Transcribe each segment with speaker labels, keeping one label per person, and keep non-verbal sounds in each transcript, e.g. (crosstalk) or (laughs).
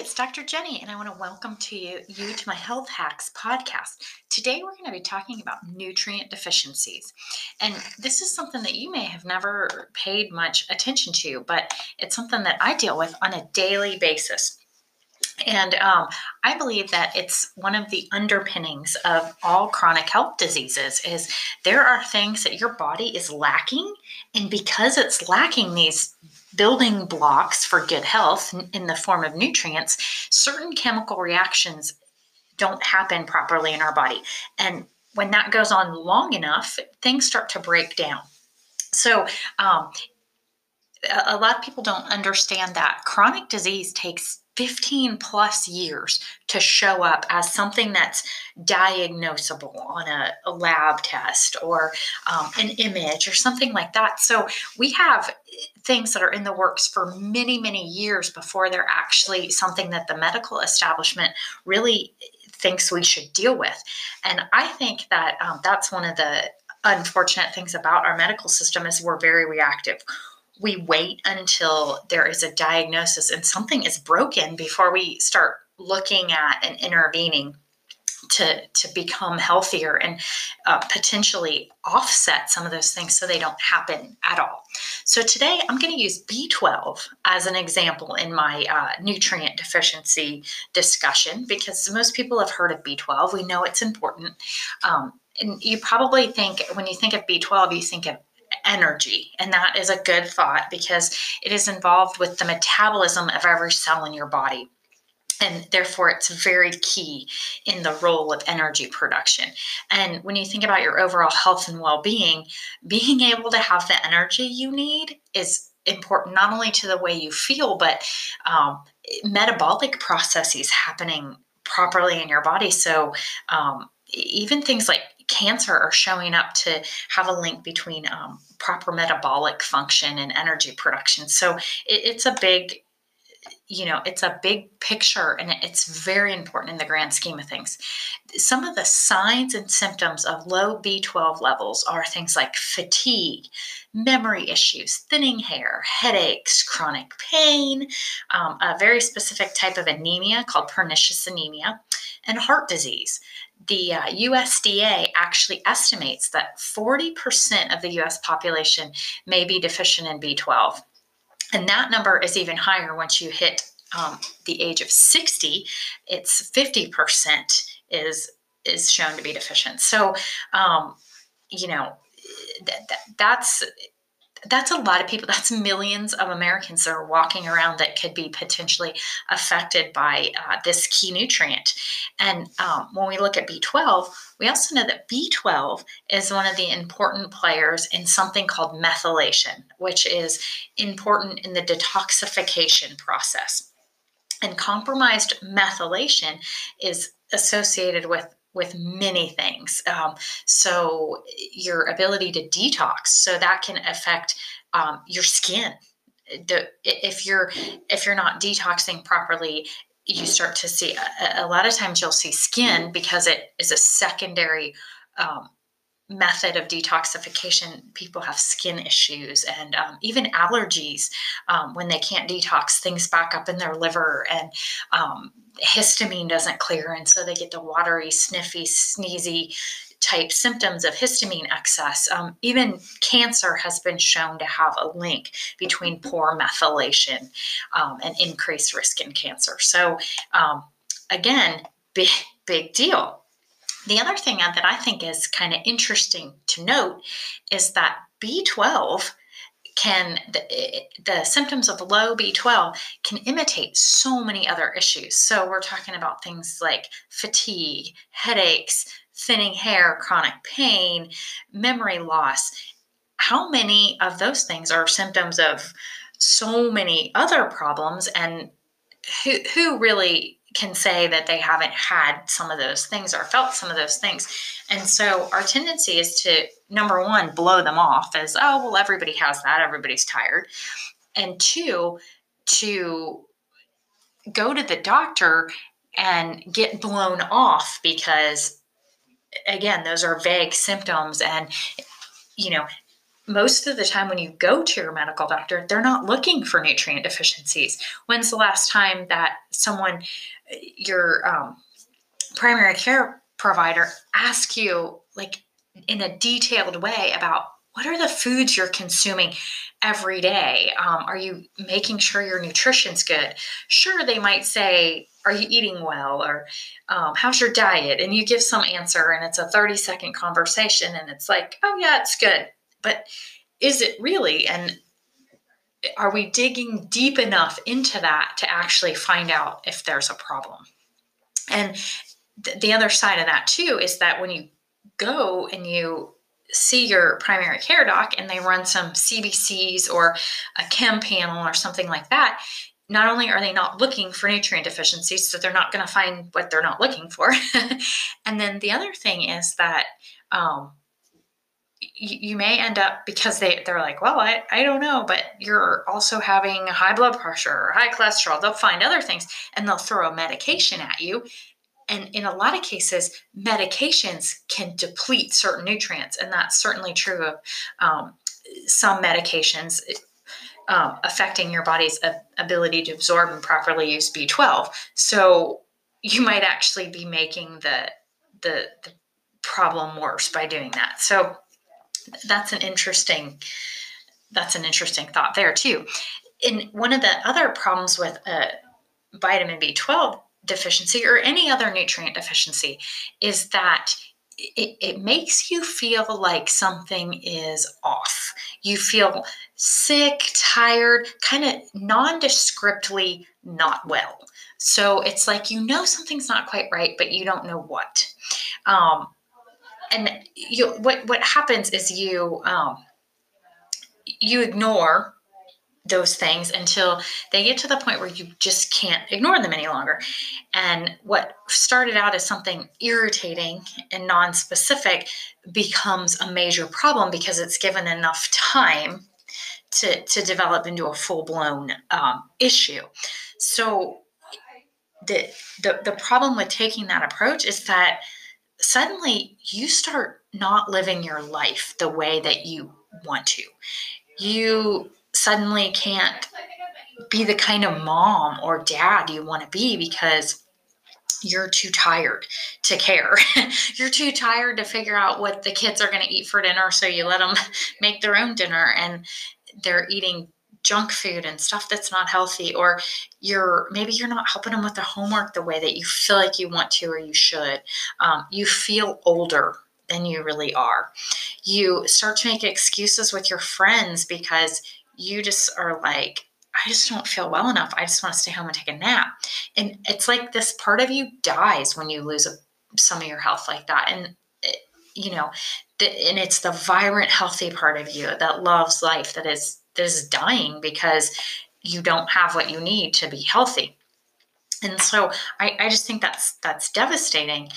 Speaker 1: it's Dr. Jeni, and I want to welcome to you, you to my Health Hacks podcast. Today, we're going to be talking about nutrient deficiencies. And this is something that you may have never paid much attention to, but it's something that I deal with on a daily basis. And um, I believe that it's one of the underpinnings of all chronic health diseases is there are things that your body is lacking, and because it's lacking these building blocks for good health in the form of nutrients, certain chemical reactions don't happen properly in our body. And when that goes on long enough, things start to break down. So, um, a lot of people don't understand that chronic disease takes 15 plus years to show up as something that's diagnosable on a, a lab test or um, an image or something like that. So we have things that are in the works for many, many years before they're actually something that the medical establishment really thinks we should deal with. And I think that um, that's one of the unfortunate things about our medical system is we're very reactive we wait until there is a diagnosis and something is broken before we start looking at and intervening to to become healthier and uh, potentially offset some of those things so they don't happen at all. So today I'm going to use B12 as an example in my uh, nutrient deficiency discussion because most people have heard of B12. We know it's important. Um, and you probably think when you think of B12, you think of energy. And that is a good thought because it is involved with the metabolism of every cell in your body. And therefore, it's very key in the role of energy production. And when you think about your overall health and well being, being able to have the energy you need is important not only to the way you feel, but um, metabolic processes happening properly in your body. So, um, even things like cancer are showing up to have a link between um, proper metabolic function and energy production. So it, it's a big, you know, it's a big picture and it's very important in the grand scheme of things. Some of the signs and symptoms of low B12 levels are things like fatigue, memory issues, thinning hair, headaches, chronic pain, um, a very specific type of anemia called pernicious anemia, and heart disease the uh, USDA actually estimates that 40% of the US population may be deficient in B12. And that number is even higher once you hit um, the age of 60. It's 50% is is shown to be deficient. So, um, you know, that, that, that's that's a lot of people that's millions of americans that are walking around that could be potentially affected by uh, this key nutrient. And um, when we look at b12 we also know that b12 is one of the important players in something called methylation which is important in the detoxification process. And compromised methylation is associated with with many things. Um, so your ability to detox, so that can affect um, your skin. The, if you're if you're not detoxing properly, you start to see a, a lot of times you'll see skin because it is a secondary um, method of detoxification, people have skin issues and um, even allergies um, when they can't detox things back up in their liver and um, histamine doesn't clear. And so they get the watery, sniffy, sneezy type symptoms of histamine excess. Um, even cancer has been shown to have a link between poor methylation um, and increased risk in cancer. So, um, again, big, big deal. The other thing that I think is kind of interesting to note is that B12 can the, the, symptoms of low B12 can imitate so many other issues. So we're talking about things like fatigue, headaches, thinning hair, chronic pain, memory loss. How many of those things are symptoms of so many other problems and who who really can say that they haven't had some of those things or felt some of those things. And so our tendency is to, number one, blow them off as, oh, well, everybody has that, everybody's tired. And two, to go to the doctor and get blown off because, again, those are vague symptoms and, you know, most of the time when you go to your medical doctor, they're not looking for nutrient deficiencies. When's the last time that someone, your um, primary care provider, asked you, like, in a detailed way about what are the foods you're consuming every day? Um, are you making sure your nutrition's good? Sure, they might say, Are you eating well? Or um, How's your diet? And you give some answer, and it's a 30 second conversation, and it's like, Oh, yeah, it's good. But is it really? And are we digging deep enough into that to actually find out if there's a problem? And th- the other side of that, too, is that when you go and you see your primary care doc and they run some CBCs or a chem panel or something like that, not only are they not looking for nutrient deficiencies, so they're not going to find what they're not looking for. (laughs) and then the other thing is that um, you, may end up because they, they're like, well, I, I don't know, but you're also having high blood pressure or high cholesterol. They'll find other things and they'll throw a medication at you and in a lot of cases, medications can deplete certain nutrients, and that's certainly true of um, some medications um, affecting your body's ability to absorb and properly use B12. So you might actually be making the, the, the problem worse by doing that. So that's an interesting that's an interesting thought there too. And one of the other problems with uh, vitamin B12 deficiency or any other nutrient deficiency is that it, it, makes you feel like something is off. You feel sick, tired, kind of nondescriptly not well. So it's like you know something's not quite right, but you don't know what. Um, and you, what what happens is you um, you ignore those things until they get to the point where you just can't ignore them any longer. And what started out as something irritating and non-specific becomes a major problem because it's given enough time to, to develop into a full-blown um, issue. So the, the the problem with taking that approach is that suddenly you start not living your life the way that you want to. You suddenly can't be the kind of mom or dad you want to be because you're too tired to care. (laughs) you're too tired to figure out what the kids are going to eat for dinner, so you let them (laughs) make their own dinner and they're eating junk food and stuff that's not healthy or you're maybe you're not helping them with the homework the way that you feel like you want to or you should um, you feel older than you really are you start to make excuses with your friends because you just are like, I just don't feel well enough. I just want to stay home and take a nap. And it's like this part of you dies when you lose a, some of your health like that. And, it, you know, the, and it's the vibrant, healthy part of you that loves life that is that is dying because you don't have what you need to be healthy. And so I, I just think that's that's devastating.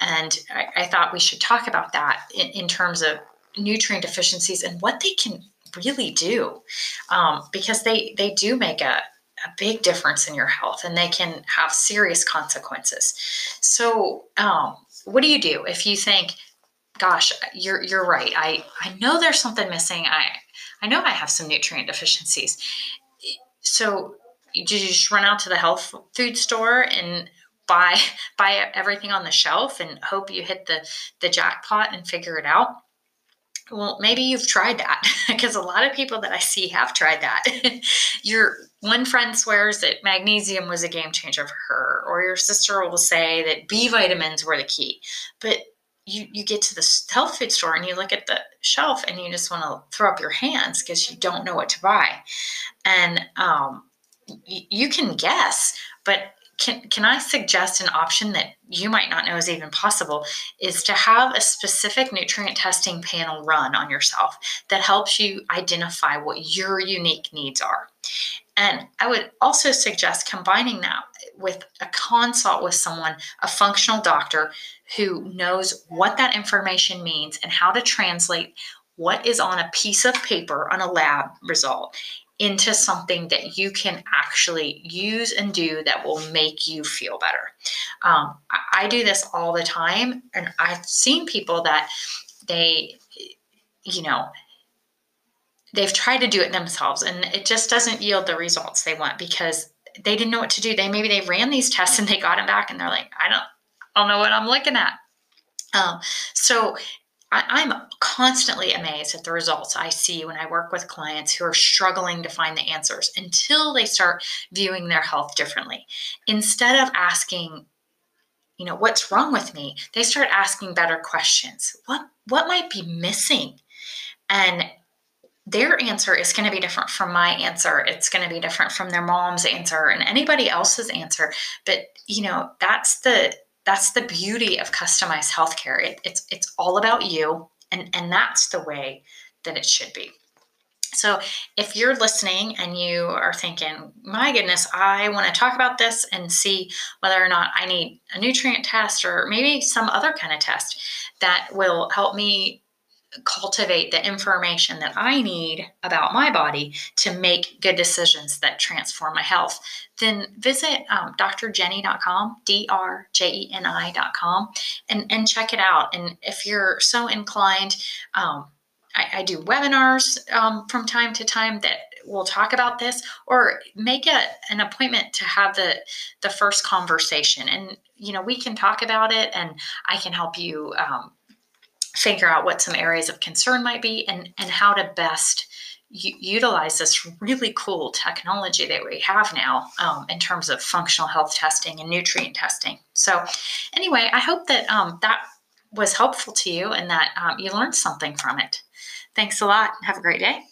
Speaker 1: And I, I thought we should talk about that in, in terms of nutrient deficiencies and what they can really do um, because they they do make a, a big difference in your health and they can have serious consequences so um, what do you do if you think gosh you're you're right i i know there's something missing i i know i have some nutrient deficiencies so did you just run out to the health food store and buy (laughs) buy everything on the shelf and hope you hit the the jackpot and figure it out well, maybe you've tried that (laughs) because a lot of people that I see have tried that. (laughs) your one friend swears that magnesium was a game changer for her, or your sister will say that B vitamins were the key. But you, you get to the health food store and you look at the shelf and you just want to throw up your hands because you don't know what to buy. And um, y- you can guess, but can, can I suggest an option that you might not know is even possible is to have a specific nutrient testing panel run on yourself that helps you identify what your unique needs are. And I would also suggest combining that with a consult with someone, a functional doctor who knows what that information means and how to translate what is on a piece of paper on a lab result into something that you can actually use and do that will make you feel better. Um, I, I do this all the time, and I've seen people that they, you know, they've tried to do it themselves and it just doesn't yield the results they want because they didn't know what to do. They maybe they ran these tests and they got them back and they're like, I don't, I don't know what I'm looking at. Um, so I, am constantly amazed at the results I see when I work with clients who are struggling to find the answers until they start viewing their health differently. Instead of asking, you know, what's wrong with me, they start asking better questions. What what might be missing? And their answer is going to be different from my answer. It's going to be different from their mom's answer and anybody else's answer. But you know, that's the that's the beauty of customized healthcare. It, it's it's all about you, and and that's the way that it should be. So, if you're listening and you are thinking, my goodness, I want to talk about this and see whether or not I need a nutrient test or maybe some other kind of test that will help me cultivate the information that I need about my body to make good decisions that transform my health, then visit um, drjeni.com, D-R-J-E-N-I.com, and, and check it out. And if you're so inclined, um, I, I, do webinars um, from time to time that will talk about this, or make a, an appointment to have the the first conversation. And you know, we can talk about it, and I can help you um, figure out what some areas of concern might be and, and how to best u- utilize this really cool technology that we have now um, in terms of functional health testing and nutrient testing. So, anyway, I hope that um, that was helpful to you and that um, you learned something from it. Thanks a lot. Have a great day.